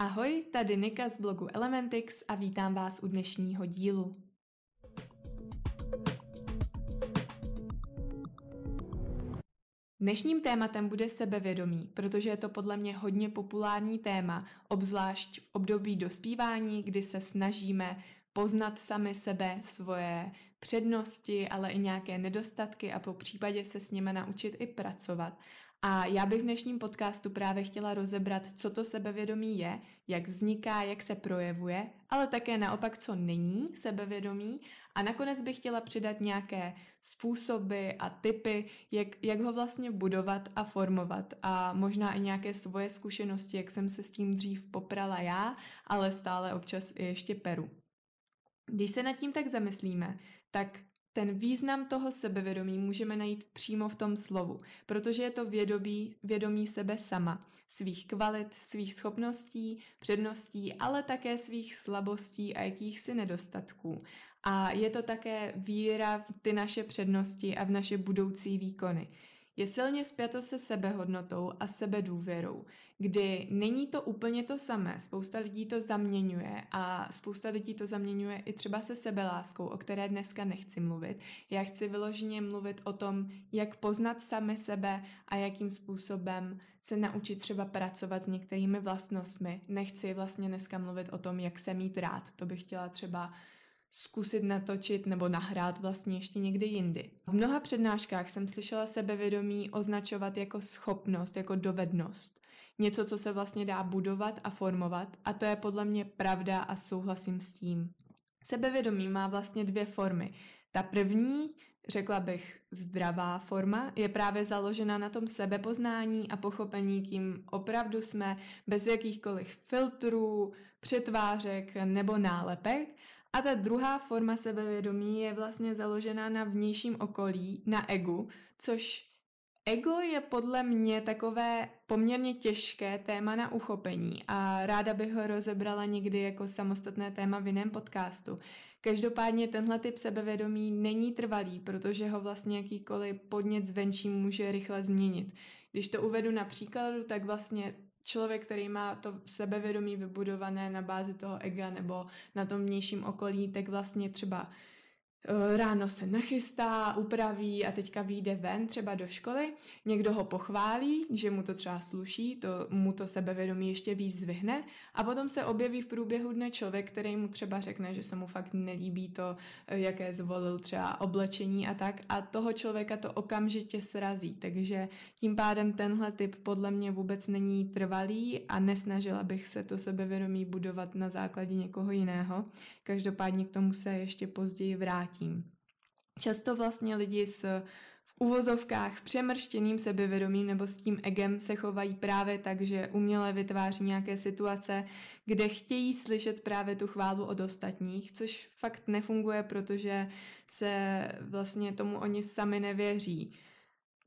Ahoj, tady Nika z blogu Elementix a vítám vás u dnešního dílu. Dnešním tématem bude sebevědomí, protože je to podle mě hodně populární téma, obzvlášť v období dospívání, kdy se snažíme poznat sami sebe, svoje přednosti, ale i nějaké nedostatky a po případě se s nimi naučit i pracovat. A já bych v dnešním podcastu právě chtěla rozebrat, co to sebevědomí je, jak vzniká, jak se projevuje, ale také naopak, co není sebevědomí. A nakonec bych chtěla přidat nějaké způsoby a typy, jak, jak ho vlastně budovat a formovat. A možná i nějaké svoje zkušenosti, jak jsem se s tím dřív poprala já, ale stále občas i ještě peru. Když se nad tím tak zamyslíme, tak ten význam toho sebevědomí můžeme najít přímo v tom slovu, protože je to vědomí, vědomí sebe sama, svých kvalit, svých schopností, předností, ale také svých slabostí a jakýchsi nedostatků. A je to také víra v ty naše přednosti a v naše budoucí výkony je silně spjato se sebehodnotou a sebedůvěrou, kdy není to úplně to samé. Spousta lidí to zaměňuje a spousta lidí to zaměňuje i třeba se sebeláskou, o které dneska nechci mluvit. Já chci vyloženě mluvit o tom, jak poznat sami sebe a jakým způsobem se naučit třeba pracovat s některými vlastnostmi. Nechci vlastně dneska mluvit o tom, jak se mít rád. To bych chtěla třeba zkusit natočit nebo nahrát vlastně ještě někdy jindy. V mnoha přednáškách jsem slyšela sebevědomí označovat jako schopnost, jako dovednost. Něco, co se vlastně dá budovat a formovat a to je podle mě pravda a souhlasím s tím. Sebevědomí má vlastně dvě formy. Ta první, řekla bych zdravá forma, je právě založena na tom sebepoznání a pochopení, kým opravdu jsme, bez jakýchkoliv filtrů, přetvářek nebo nálepek a ta druhá forma sebevědomí je vlastně založená na vnějším okolí, na egu, což ego je podle mě takové poměrně těžké téma na uchopení a ráda bych ho rozebrala někdy jako samostatné téma v jiném podcastu. Každopádně tenhle typ sebevědomí není trvalý, protože ho vlastně jakýkoliv podnět zvenčí může rychle změnit. Když to uvedu na příkladu, tak vlastně člověk, který má to sebevědomí vybudované na bázi toho ega nebo na tom vnějším okolí, tak vlastně třeba ráno se nachystá, upraví a teďka vyjde ven třeba do školy, někdo ho pochválí, že mu to třeba sluší, to mu to sebevědomí ještě víc zvyhne a potom se objeví v průběhu dne člověk, který mu třeba řekne, že se mu fakt nelíbí to, eh, jaké zvolil třeba oblečení a tak. A toho člověka to okamžitě srazí, takže tím pádem tenhle typ podle mě vůbec není trvalý a nesnažila bych se to sebevědomí budovat na základě někoho jiného. Každopádně k tomu se ještě později vrátím vrátím. Často vlastně lidi s v uvozovkách přemrštěným sebevědomím nebo s tím egem se chovají právě tak, že uměle vytváří nějaké situace, kde chtějí slyšet právě tu chválu od ostatních, což fakt nefunguje, protože se vlastně tomu oni sami nevěří.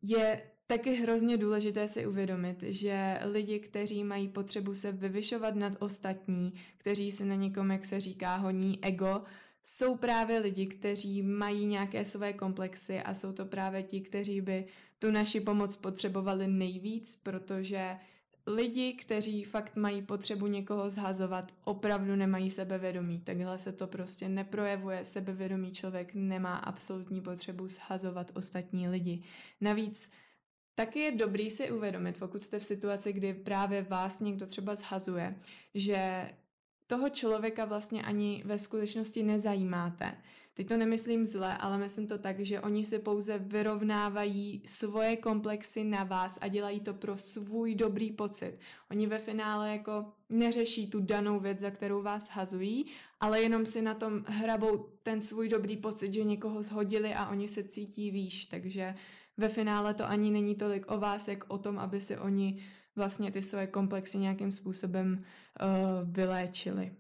Je taky hrozně důležité si uvědomit, že lidi, kteří mají potřebu se vyvyšovat nad ostatní, kteří si na někom, jak se říká, honí ego, jsou právě lidi, kteří mají nějaké své komplexy a jsou to právě ti, kteří by tu naši pomoc potřebovali nejvíc, protože lidi, kteří fakt mají potřebu někoho zhazovat, opravdu nemají sebevědomí. Takhle se to prostě neprojevuje. Sebevědomý člověk nemá absolutní potřebu zhazovat ostatní lidi. Navíc Taky je dobrý si uvědomit, pokud jste v situaci, kdy právě vás někdo třeba zhazuje, že toho člověka vlastně ani ve skutečnosti nezajímáte. Teď to nemyslím zle, ale myslím to tak, že oni si pouze vyrovnávají svoje komplexy na vás a dělají to pro svůj dobrý pocit. Oni ve finále jako neřeší tu danou věc, za kterou vás hazují, ale jenom si na tom hrabou ten svůj dobrý pocit, že někoho zhodili a oni se cítí výš. Takže ve finále to ani není tolik o vás, jak o tom, aby si oni vlastně ty své komplexy nějakým způsobem uh, vyléčili.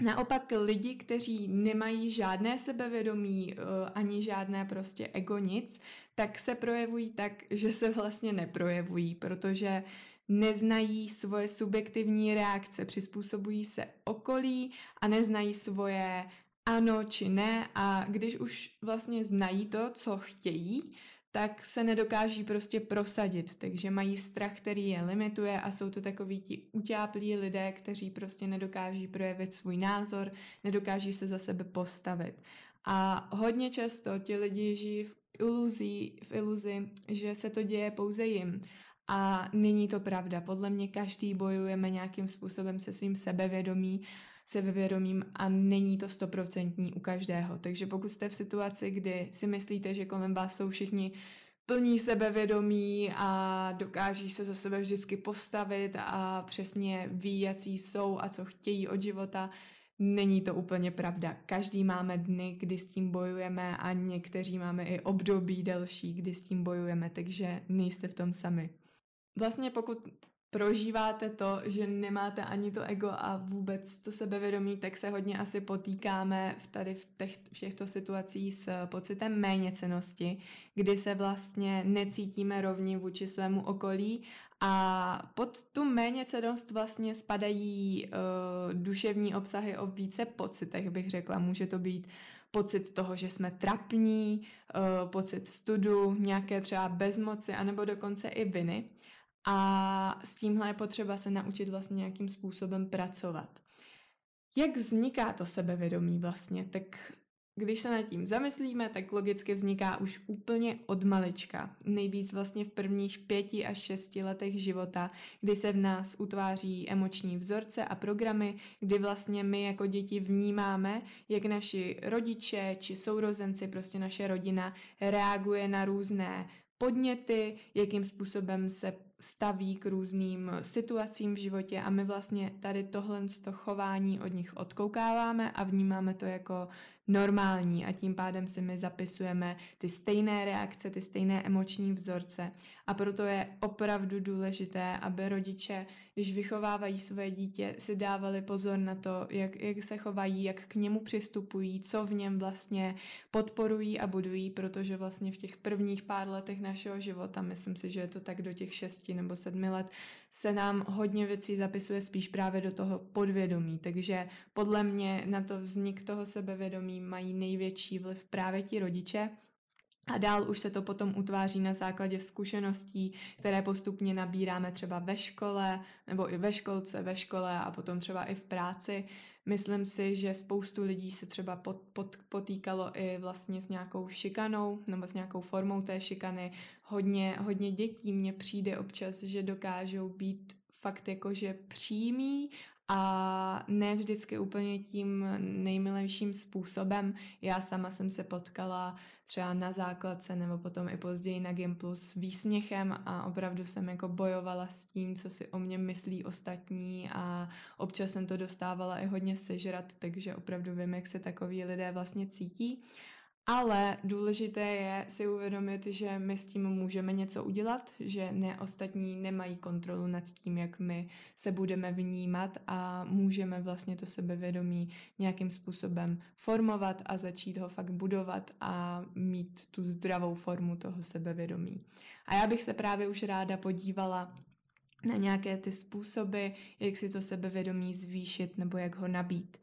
Naopak lidi, kteří nemají žádné sebevědomí uh, ani žádné prostě ego nic, tak se projevují tak, že se vlastně neprojevují, protože neznají svoje subjektivní reakce, přizpůsobují se okolí a neznají svoje ano či ne a když už vlastně znají to, co chtějí, tak se nedokáží prostě prosadit, takže mají strach, který je limituje a jsou to takoví ti utáplí lidé, kteří prostě nedokáží projevit svůj názor, nedokáží se za sebe postavit. A hodně často ti lidi žijí v iluzí, v iluzi, že se to děje pouze jim. A není to pravda. Podle mě každý bojujeme nějakým způsobem se svým sebevědomí, sebevědomím a není to stoprocentní u každého. Takže pokud jste v situaci, kdy si myslíte, že kolem vás jsou všichni plní sebevědomí a dokáží se za sebe vždycky postavit a přesně ví, jaký jsou a co chtějí od života, Není to úplně pravda. Každý máme dny, kdy s tím bojujeme a někteří máme i období delší, kdy s tím bojujeme, takže nejste v tom sami. Vlastně pokud prožíváte to, že nemáte ani to ego a vůbec to sebevědomí, tak se hodně asi potýkáme v tady v těch, těchto situacích s pocitem méněcenosti, kdy se vlastně necítíme rovní vůči svému okolí a pod tu méněcenost vlastně spadají uh, duševní obsahy o více pocitech, bych řekla. Může to být pocit toho, že jsme trapní, uh, pocit studu, nějaké třeba bezmoci, anebo dokonce i viny. A s tímhle je potřeba se naučit vlastně nějakým způsobem pracovat. Jak vzniká to sebevědomí vlastně? Tak když se nad tím zamyslíme, tak logicky vzniká už úplně od malička. Nejvíc vlastně v prvních pěti až šesti letech života, kdy se v nás utváří emoční vzorce a programy, kdy vlastně my jako děti vnímáme, jak naši rodiče či sourozenci, prostě naše rodina reaguje na různé podněty, jakým způsobem se staví k různým situacím v životě a my vlastně tady tohle to chování od nich odkoukáváme a vnímáme to jako normální a tím pádem si my zapisujeme ty stejné reakce, ty stejné emoční vzorce. A proto je opravdu důležité, aby rodiče, když vychovávají své dítě, si dávali pozor na to, jak, jak se chovají, jak k němu přistupují, co v něm vlastně podporují a budují, protože vlastně v těch prvních pár letech našeho života, myslím si, že je to tak do těch šesti nebo sedmi let, se nám hodně věcí zapisuje spíš právě do toho podvědomí. Takže podle mě na to vznik toho sebevědomí mají největší vliv právě ti rodiče, a dál už se to potom utváří na základě zkušeností, které postupně nabíráme třeba ve škole, nebo i ve školce, ve škole a potom třeba i v práci. Myslím si, že spoustu lidí se třeba pot, pot, potýkalo i vlastně s nějakou šikanou nebo s nějakou formou té šikany. Hodně, hodně dětí mně přijde občas, že dokážou být fakt jakože přímý a ne vždycky úplně tím nejmilejším způsobem. Já sama jsem se potkala třeba na základce nebo potom i později na Gimplu s výsměchem a opravdu jsem jako bojovala s tím, co si o mě myslí ostatní a občas jsem to dostávala i hodně sežrat, takže opravdu vím, jak se takový lidé vlastně cítí. Ale důležité je si uvědomit, že my s tím můžeme něco udělat, že ne ostatní nemají kontrolu nad tím, jak my se budeme vnímat a můžeme vlastně to sebevědomí nějakým způsobem formovat a začít ho fakt budovat a mít tu zdravou formu toho sebevědomí. A já bych se právě už ráda podívala na nějaké ty způsoby, jak si to sebevědomí zvýšit nebo jak ho nabít.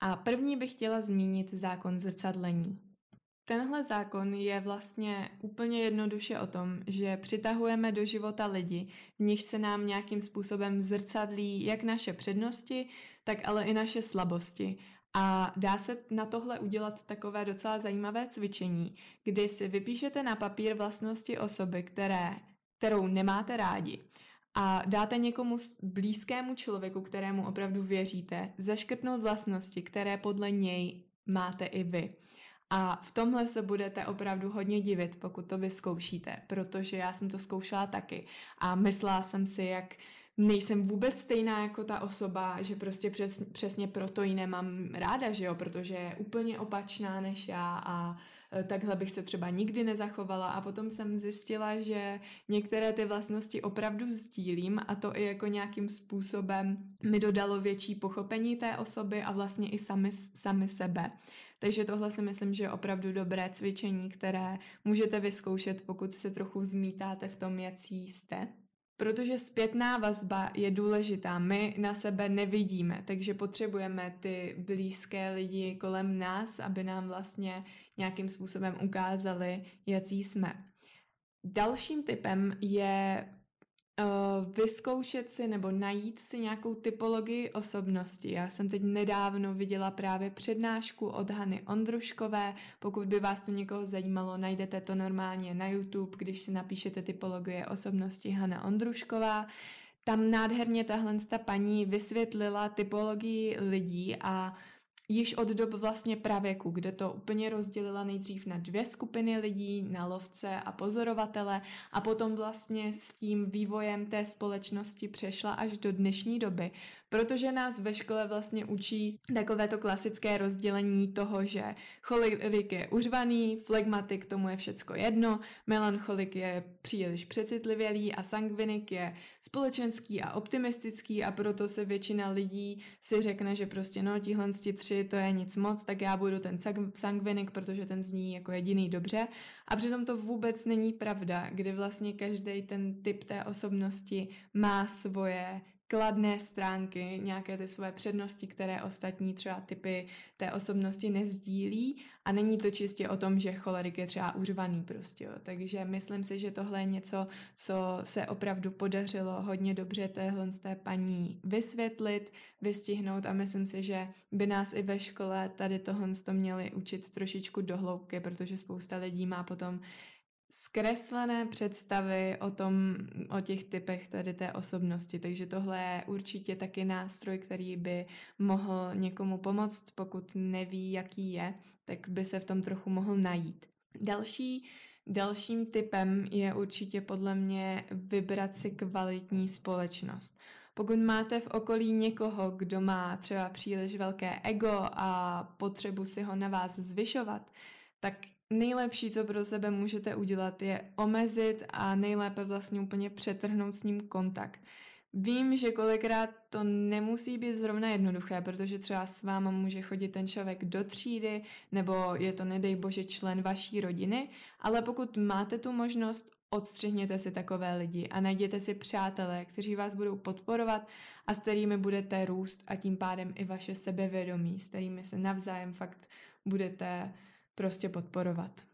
A první bych chtěla zmínit zákon zrcadlení. Tenhle zákon je vlastně úplně jednoduše o tom, že přitahujeme do života lidi, v nich se nám nějakým způsobem zrcadlí jak naše přednosti, tak ale i naše slabosti. A dá se na tohle udělat takové docela zajímavé cvičení, kdy si vypíšete na papír vlastnosti osoby, které, kterou nemáte rádi a dáte někomu blízkému člověku, kterému opravdu věříte, zaškrtnout vlastnosti, které podle něj máte i vy. A v tomhle se budete opravdu hodně divit, pokud to vyzkoušíte, protože já jsem to zkoušela taky. A myslela jsem si, jak nejsem vůbec stejná jako ta osoba, že prostě přes, přesně proto ji nemám ráda, že jo, protože je úplně opačná než já a e, takhle bych se třeba nikdy nezachovala a potom jsem zjistila, že některé ty vlastnosti opravdu sdílím a to i jako nějakým způsobem mi dodalo větší pochopení té osoby a vlastně i sami, sami sebe. Takže tohle si myslím, že je opravdu dobré cvičení, které můžete vyzkoušet, pokud se trochu zmítáte v tom, jaký jste. Protože zpětná vazba je důležitá. My na sebe nevidíme, takže potřebujeme ty blízké lidi kolem nás, aby nám vlastně nějakým způsobem ukázali, jaký jsme. Dalším typem je vyzkoušet si nebo najít si nějakou typologii osobnosti. Já jsem teď nedávno viděla právě přednášku od Hany Ondruškové. Pokud by vás to někoho zajímalo, najdete to normálně na YouTube, když si napíšete typologie osobnosti Hana Ondrušková. Tam nádherně tahle paní vysvětlila typologii lidí a již od dob vlastně pravěku, kde to úplně rozdělila nejdřív na dvě skupiny lidí, na lovce a pozorovatele a potom vlastně s tím vývojem té společnosti přešla až do dnešní doby, protože nás ve škole vlastně učí takové to klasické rozdělení toho, že cholerik je užvaný, flegmatik tomu je všecko jedno, melancholik je příliš přecitlivělý a sangvinik je společenský a optimistický a proto se většina lidí si řekne, že prostě no, tihle tři to je nic moc, tak já budu ten sangvinik, protože ten zní jako jediný dobře. A přitom to vůbec není pravda, kdy vlastně každý ten typ té osobnosti má svoje kladné stránky, nějaké ty své přednosti, které ostatní třeba typy té osobnosti nezdílí a není to čistě o tom, že cholerik je třeba užvaný prostě. Jo. Takže myslím si, že tohle je něco, co se opravdu podařilo hodně dobře téhle z té paní vysvětlit, vystihnout a myslím si, že by nás i ve škole tady tohle to měli učit trošičku dohloubky, protože spousta lidí má potom zkreslené představy o tom, o těch typech tady té osobnosti, takže tohle je určitě taky nástroj, který by mohl někomu pomoct, pokud neví, jaký je, tak by se v tom trochu mohl najít. Další Dalším typem je určitě podle mě vybrat si kvalitní společnost. Pokud máte v okolí někoho, kdo má třeba příliš velké ego a potřebu si ho na vás zvyšovat, tak nejlepší, co pro sebe můžete udělat, je omezit a nejlépe vlastně úplně přetrhnout s ním kontakt. Vím, že kolikrát to nemusí být zrovna jednoduché, protože třeba s váma může chodit ten člověk do třídy, nebo je to, nedej bože, člen vaší rodiny, ale pokud máte tu možnost, odstřihněte si takové lidi a najděte si přátelé, kteří vás budou podporovat a s kterými budete růst a tím pádem i vaše sebevědomí, s kterými se navzájem fakt budete prostě podporovat.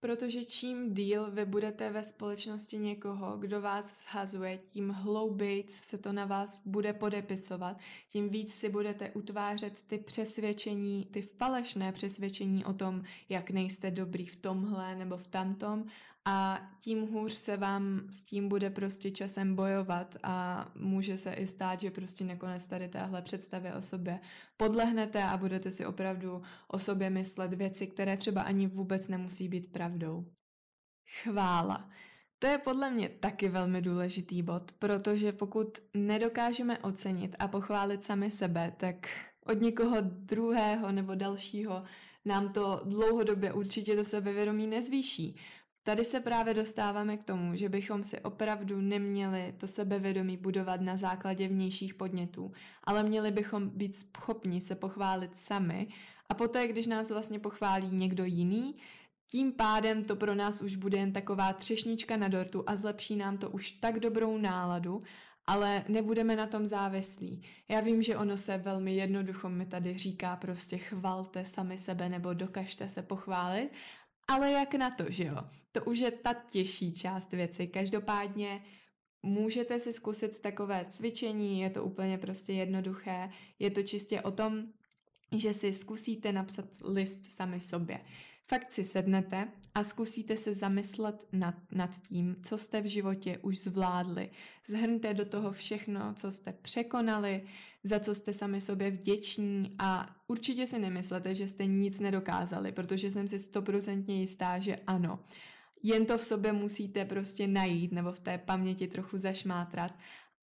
Protože čím díl vy budete ve společnosti někoho, kdo vás shazuje, tím hloubějc se to na vás bude podepisovat, tím víc si budete utvářet ty přesvědčení, ty falešné přesvědčení o tom, jak nejste dobrý v tomhle nebo v tamtom a tím hůř se vám s tím bude prostě časem bojovat a může se i stát, že prostě nakonec tady téhle představě o sobě podlehnete a budete si opravdu o sobě myslet věci, které třeba ani vůbec nemusí být pravdou. Chvála. To je podle mě taky velmi důležitý bod, protože pokud nedokážeme ocenit a pochválit sami sebe, tak od někoho druhého nebo dalšího nám to dlouhodobě určitě do sebevědomí nezvýší. Tady se právě dostáváme k tomu, že bychom si opravdu neměli to sebevědomí budovat na základě vnějších podnětů, ale měli bychom být schopni se pochválit sami a poté, když nás vlastně pochválí někdo jiný, tím pádem to pro nás už bude jen taková třešnička na dortu a zlepší nám to už tak dobrou náladu, ale nebudeme na tom závislí. Já vím, že ono se velmi jednoducho mi tady říká prostě chvalte sami sebe nebo dokažte se pochválit, ale jak na to, že jo? To už je ta těžší část věci. Každopádně můžete si zkusit takové cvičení, je to úplně prostě jednoduché. Je to čistě o tom, že si zkusíte napsat list sami sobě. Fakt si sednete a zkusíte se zamyslet nad, nad tím, co jste v životě už zvládli. Zhrňte do toho všechno, co jste překonali, za co jste sami sobě vděční a určitě si nemyslete, že jste nic nedokázali, protože jsem si stoprocentně jistá, že ano. Jen to v sobě musíte prostě najít nebo v té paměti trochu zašmátrat.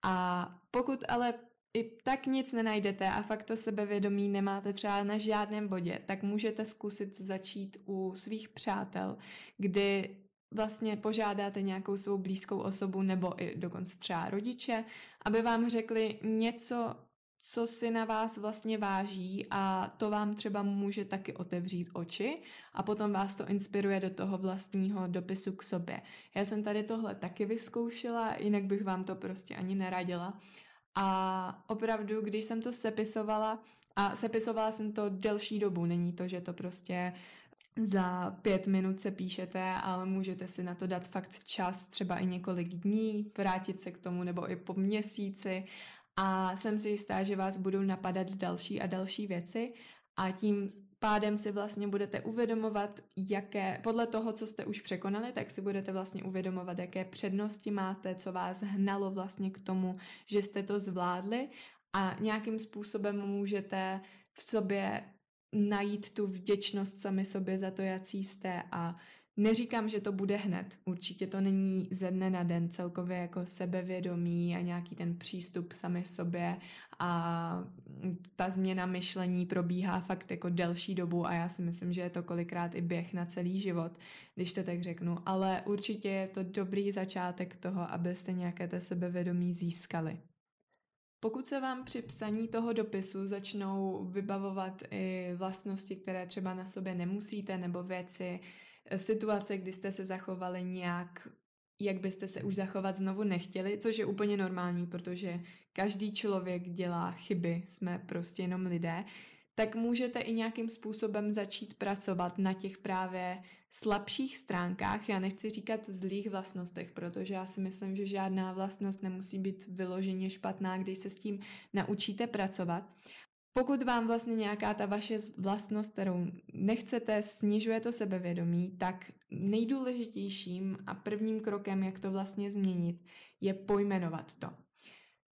A pokud ale i tak nic nenajdete a fakt to sebevědomí nemáte třeba na žádném bodě, tak můžete zkusit začít u svých přátel, kdy vlastně požádáte nějakou svou blízkou osobu nebo i dokonce třeba rodiče, aby vám řekli něco, co si na vás vlastně váží a to vám třeba může taky otevřít oči a potom vás to inspiruje do toho vlastního dopisu k sobě. Já jsem tady tohle taky vyzkoušela, jinak bych vám to prostě ani neradila. A opravdu, když jsem to sepisovala, a sepisovala jsem to delší dobu, není to, že to prostě za pět minut se píšete, ale můžete si na to dát fakt čas, třeba i několik dní, vrátit se k tomu nebo i po měsíci. A jsem si jistá, že vás budou napadat další a další věci a tím pádem si vlastně budete uvědomovat, jaké, podle toho, co jste už překonali, tak si budete vlastně uvědomovat, jaké přednosti máte, co vás hnalo vlastně k tomu, že jste to zvládli. A nějakým způsobem můžete v sobě najít tu vděčnost sami sobě za to, jaký jste a Neříkám, že to bude hned, určitě to není ze dne na den celkově jako sebevědomí a nějaký ten přístup sami sobě. A ta změna myšlení probíhá fakt jako delší dobu a já si myslím, že je to kolikrát i běh na celý život, když to tak řeknu, ale určitě je to dobrý začátek toho, abyste nějaké to sebevědomí získali. Pokud se vám při psaní toho dopisu začnou vybavovat i vlastnosti, které třeba na sobě nemusíte, nebo věci, situace, kdy jste se zachovali nějak, jak byste se už zachovat znovu nechtěli, což je úplně normální, protože každý člověk dělá chyby, jsme prostě jenom lidé, tak můžete i nějakým způsobem začít pracovat na těch právě slabších stránkách. Já nechci říkat zlých vlastnostech, protože já si myslím, že žádná vlastnost nemusí být vyloženě špatná, když se s tím naučíte pracovat. Pokud vám vlastně nějaká ta vaše vlastnost, kterou nechcete, snižuje to sebevědomí, tak nejdůležitějším a prvním krokem, jak to vlastně změnit, je pojmenovat to.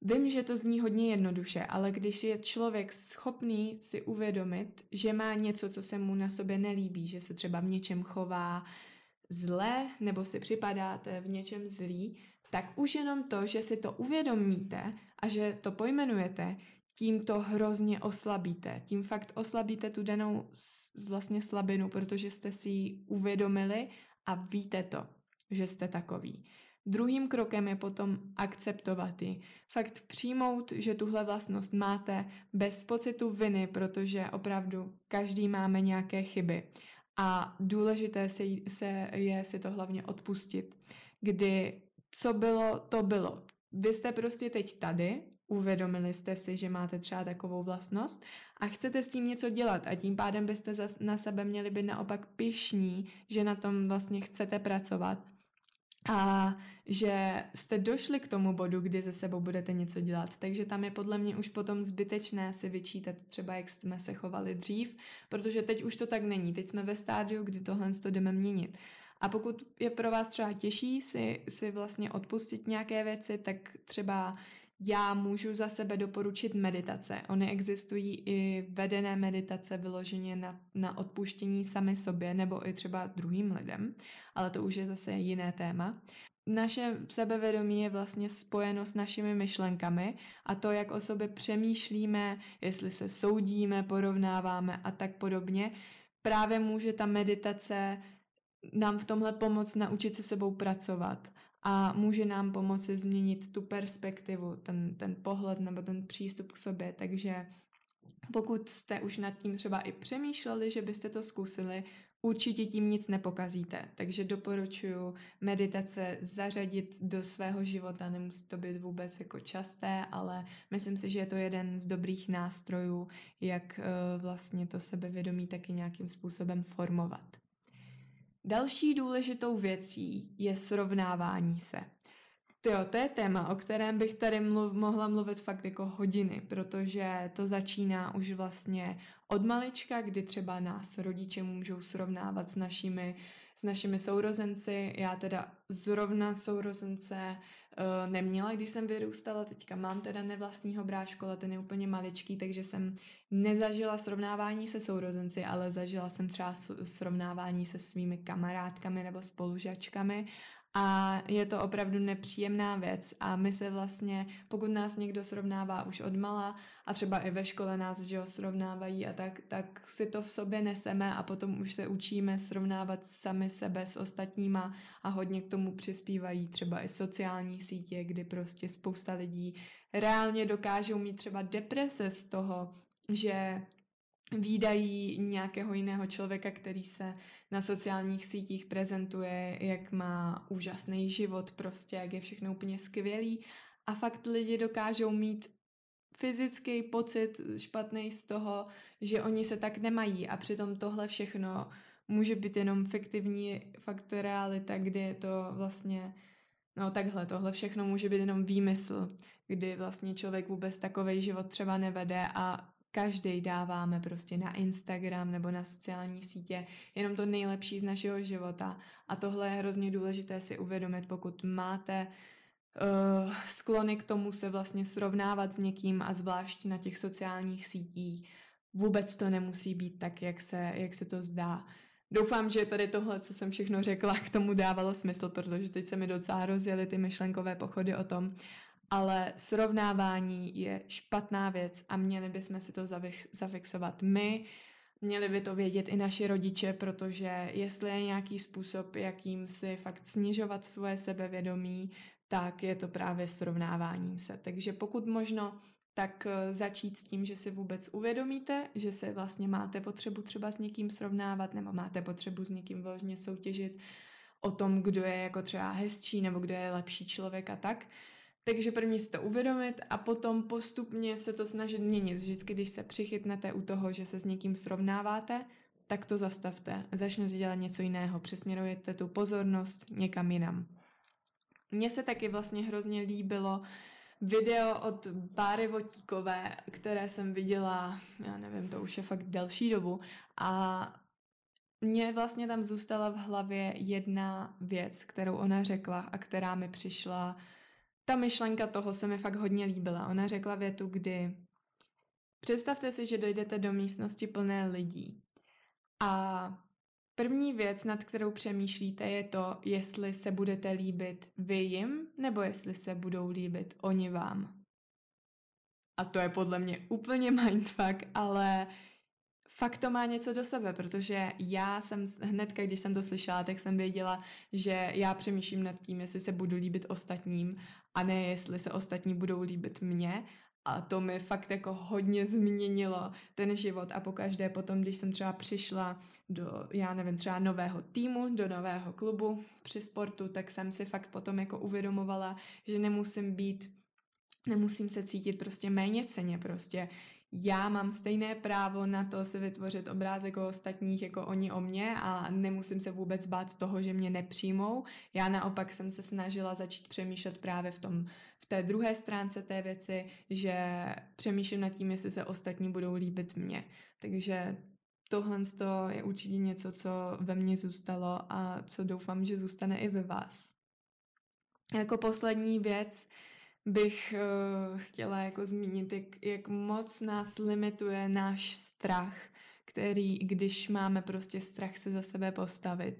Vím, že to zní hodně jednoduše, ale když je člověk schopný si uvědomit, že má něco, co se mu na sobě nelíbí, že se třeba v něčem chová zle nebo si připadáte v něčem zlý, tak už jenom to, že si to uvědomíte a že to pojmenujete, tím to hrozně oslabíte. Tím fakt oslabíte tu danou vlastně slabinu, protože jste si ji uvědomili a víte to, že jste takový. Druhým krokem je potom akceptovat ji. Fakt přijmout, že tuhle vlastnost máte bez pocitu viny, protože opravdu každý máme nějaké chyby. A důležité se, se je si to hlavně odpustit, kdy co bylo, to bylo. Vy jste prostě teď tady, uvědomili jste si, že máte třeba takovou vlastnost a chcete s tím něco dělat a tím pádem byste na sebe měli být naopak pišní, že na tom vlastně chcete pracovat a že jste došli k tomu bodu, kdy ze sebou budete něco dělat. Takže tam je podle mě už potom zbytečné si vyčítat třeba, jak jsme se chovali dřív, protože teď už to tak není. Teď jsme ve stádiu, kdy tohle to jdeme měnit. A pokud je pro vás třeba těžší si, si vlastně odpustit nějaké věci, tak třeba já můžu za sebe doporučit meditace. Ony existují i vedené meditace vyloženě na, na odpuštění sami sobě nebo i třeba druhým lidem, ale to už je zase jiné téma. Naše sebevědomí je vlastně spojeno s našimi myšlenkami a to, jak o sobě přemýšlíme, jestli se soudíme, porovnáváme a tak podobně, právě může ta meditace nám v tomhle pomoct naučit se sebou pracovat a může nám pomoci změnit tu perspektivu, ten, ten pohled nebo ten přístup k sobě. Takže pokud jste už nad tím třeba i přemýšleli, že byste to zkusili, určitě tím nic nepokazíte. Takže doporučuji meditace zařadit do svého života. Nemusí to být vůbec jako časté, ale myslím si, že je to jeden z dobrých nástrojů, jak uh, vlastně to sebevědomí taky nějakým způsobem formovat. Další důležitou věcí je srovnávání se. Jo, to je téma, o kterém bych tady mluv, mohla mluvit fakt jako hodiny, protože to začíná už vlastně od malička, kdy třeba nás rodiče můžou srovnávat s našimi, s našimi sourozenci. Já teda zrovna sourozence neměla, když jsem vyrůstala, teďka mám teda nevlastního brášku, ale ten je úplně maličký, takže jsem nezažila srovnávání se sourozenci, ale zažila jsem třeba srovnávání se svými kamarádkami nebo spolužačkami a je to opravdu nepříjemná věc. A my se vlastně, pokud nás někdo srovnává už od mala a třeba i ve škole nás, že ho srovnávají a tak, tak si to v sobě neseme a potom už se učíme srovnávat sami sebe s ostatníma a hodně k tomu přispívají třeba i sociální sítě, kdy prostě spousta lidí reálně dokážou mít třeba deprese z toho, že výdají nějakého jiného člověka, který se na sociálních sítích prezentuje, jak má úžasný život, prostě jak je všechno úplně skvělý. A fakt lidi dokážou mít fyzický pocit špatný z toho, že oni se tak nemají. A přitom tohle všechno může být jenom fiktivní fakt realita, kdy je to vlastně, no takhle, tohle všechno může být jenom výmysl, kdy vlastně člověk vůbec takový život třeba nevede a každý dáváme prostě na Instagram nebo na sociální sítě jenom to nejlepší z našeho života. A tohle je hrozně důležité si uvědomit, pokud máte uh, sklony k tomu se vlastně srovnávat s někým a zvlášť na těch sociálních sítích. Vůbec to nemusí být tak, jak se, jak se to zdá. Doufám, že tady tohle, co jsem všechno řekla, k tomu dávalo smysl, protože teď se mi docela rozjeli ty myšlenkové pochody o tom, ale srovnávání je špatná věc a měli bychom si to zafixovat my, měli by to vědět i naši rodiče, protože jestli je nějaký způsob, jakým si fakt snižovat svoje sebevědomí, tak je to právě srovnáváním se. Takže pokud možno, tak eh, začít s tím, že si vůbec uvědomíte, že se vlastně máte potřebu třeba s někým srovnávat nebo máte potřebu s někým vložně soutěžit o tom, kdo je jako třeba hezčí nebo kdo je lepší člověk a tak. Takže první si to uvědomit a potom postupně se to snažit měnit. Vždycky, když se přichytnete u toho, že se s někým srovnáváte, tak to zastavte. Začnete dělat něco jiného. Přesměrujete tu pozornost někam jinam. Mně se taky vlastně hrozně líbilo video od Báry Votíkové, které jsem viděla, já nevím, to už je fakt delší dobu, a mně vlastně tam zůstala v hlavě jedna věc, kterou ona řekla a která mi přišla, ta myšlenka toho se mi fakt hodně líbila. Ona řekla větu, kdy představte si, že dojdete do místnosti plné lidí a První věc, nad kterou přemýšlíte, je to, jestli se budete líbit vy jim, nebo jestli se budou líbit oni vám. A to je podle mě úplně mindfuck, ale fakt to má něco do sebe, protože já jsem hnedka, když jsem to slyšela, tak jsem věděla, že já přemýšlím nad tím, jestli se budu líbit ostatním a ne jestli se ostatní budou líbit mně. A to mi fakt jako hodně změnilo ten život a pokaždé potom, když jsem třeba přišla do, já nevím, třeba nového týmu, do nového klubu při sportu, tak jsem si fakt potom jako uvědomovala, že nemusím být, nemusím se cítit prostě méně ceně, prostě já mám stejné právo na to si vytvořit obrázek o ostatních jako oni o mě a nemusím se vůbec bát toho, že mě nepřijmou. Já naopak jsem se snažila začít přemýšlet právě v tom, v té druhé stránce té věci, že přemýšlím nad tím, jestli se ostatní budou líbit mě. Takže tohle je určitě něco, co ve mně zůstalo a co doufám, že zůstane i ve vás. Jako poslední věc, bych uh, chtěla jako zmínit, jak, jak moc nás limituje náš strach, který, když máme prostě strach se za sebe postavit,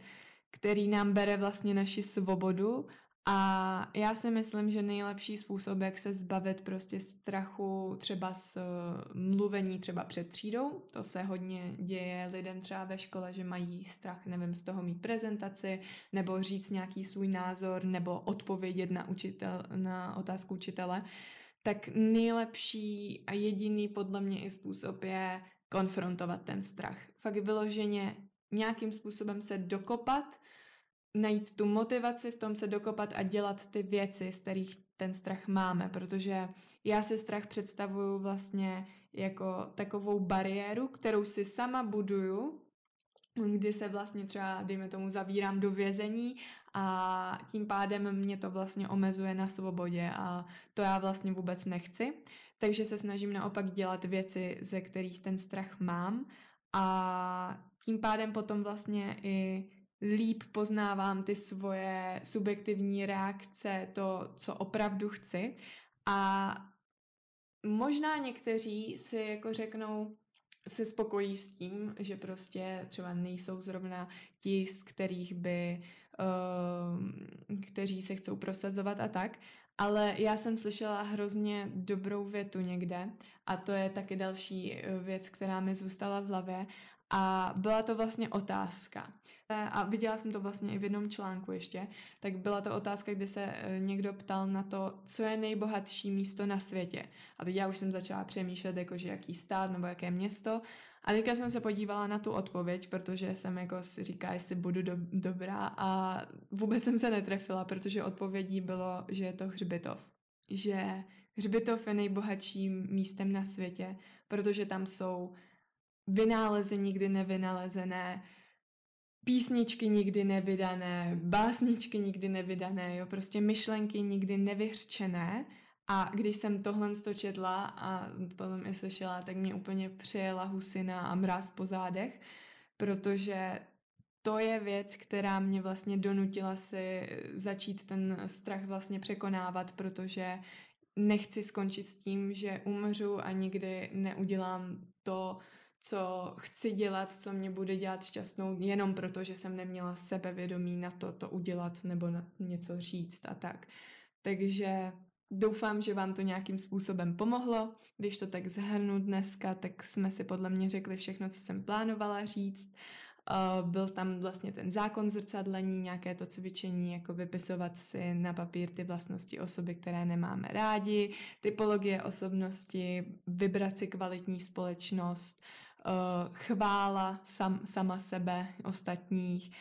který nám bere vlastně naši svobodu a já si myslím, že nejlepší způsob, jak se zbavit prostě strachu třeba z eh, mluvení třeba před třídou, to se hodně děje lidem třeba ve škole, že mají strach, nevím, z toho mít prezentaci, nebo říct nějaký svůj názor, nebo odpovědět na, učitel, na otázku učitele, tak nejlepší a jediný podle mě i způsob je konfrontovat ten strach. Fakt vyloženě nějakým způsobem se dokopat, najít tu motivaci v tom se dokopat a dělat ty věci, z kterých ten strach máme, protože já si strach představuju vlastně jako takovou bariéru, kterou si sama buduju, kdy se vlastně třeba, dejme tomu, zavírám do vězení a tím pádem mě to vlastně omezuje na svobodě a to já vlastně vůbec nechci. Takže se snažím naopak dělat věci, ze kterých ten strach mám a tím pádem potom vlastně i líp poznávám ty svoje subjektivní reakce, to, co opravdu chci. A možná někteří si jako řeknou, se spokojí s tím, že prostě třeba nejsou zrovna ti, z kterých by, uh, kteří se chcou prosazovat a tak, ale já jsem slyšela hrozně dobrou větu někde a to je taky další eh, věc, která mi zůstala v hlavě a byla to vlastně otázka. A viděla jsem to vlastně i v jednom článku ještě. Tak byla to otázka, kdy se e, někdo ptal na to, co je nejbohatší místo na světě. A teď já už jsem začala přemýšlet, jakože jaký stát nebo jaké město. A teďka jsem se podívala na tu odpověď, protože jsem jako si říká, jestli budu do, dobrá a vůbec jsem se netrefila, protože odpovědí bylo, že je to hřbitov. Že hřbitov je nejbohatším místem na světě, protože tam jsou vynálezy nikdy nevynalezené, písničky nikdy nevydané, básničky nikdy nevydané, jo, prostě myšlenky nikdy nevyřčené. A když jsem tohle četla a potom i slyšela, tak mě úplně přijela husina a mráz po zádech, protože to je věc, která mě vlastně donutila si začít ten strach vlastně překonávat, protože nechci skončit s tím, že umřu a nikdy neudělám to, co chci dělat, co mě bude dělat šťastnou, jenom proto, že jsem neměla sebevědomí na to, to udělat nebo na něco říct a tak. Takže doufám, že vám to nějakým způsobem pomohlo. Když to tak zhrnu dneska, tak jsme si podle mě řekli všechno, co jsem plánovala říct. Uh, byl tam vlastně ten zákon zrcadlení, nějaké to cvičení, jako vypisovat si na papír ty vlastnosti osoby, které nemáme rádi, typologie osobnosti, vybrat si kvalitní společnost, chvála sam, sama sebe, ostatních,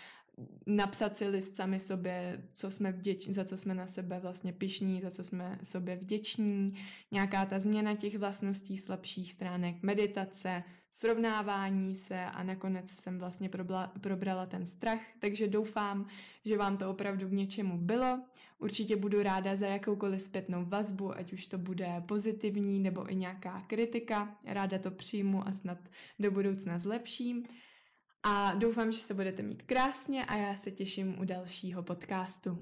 napsat si list sami sobě, co jsme vděč, za co jsme na sebe vlastně pišní, za co jsme sobě vděční, nějaká ta změna těch vlastností slabších stránek, meditace, srovnávání se a nakonec jsem vlastně probla, probrala ten strach, takže doufám, že vám to opravdu k něčemu bylo. Určitě budu ráda za jakoukoliv zpětnou vazbu, ať už to bude pozitivní nebo i nějaká kritika. Ráda to přijmu a snad do budoucna zlepším. A doufám, že se budete mít krásně a já se těším u dalšího podcastu.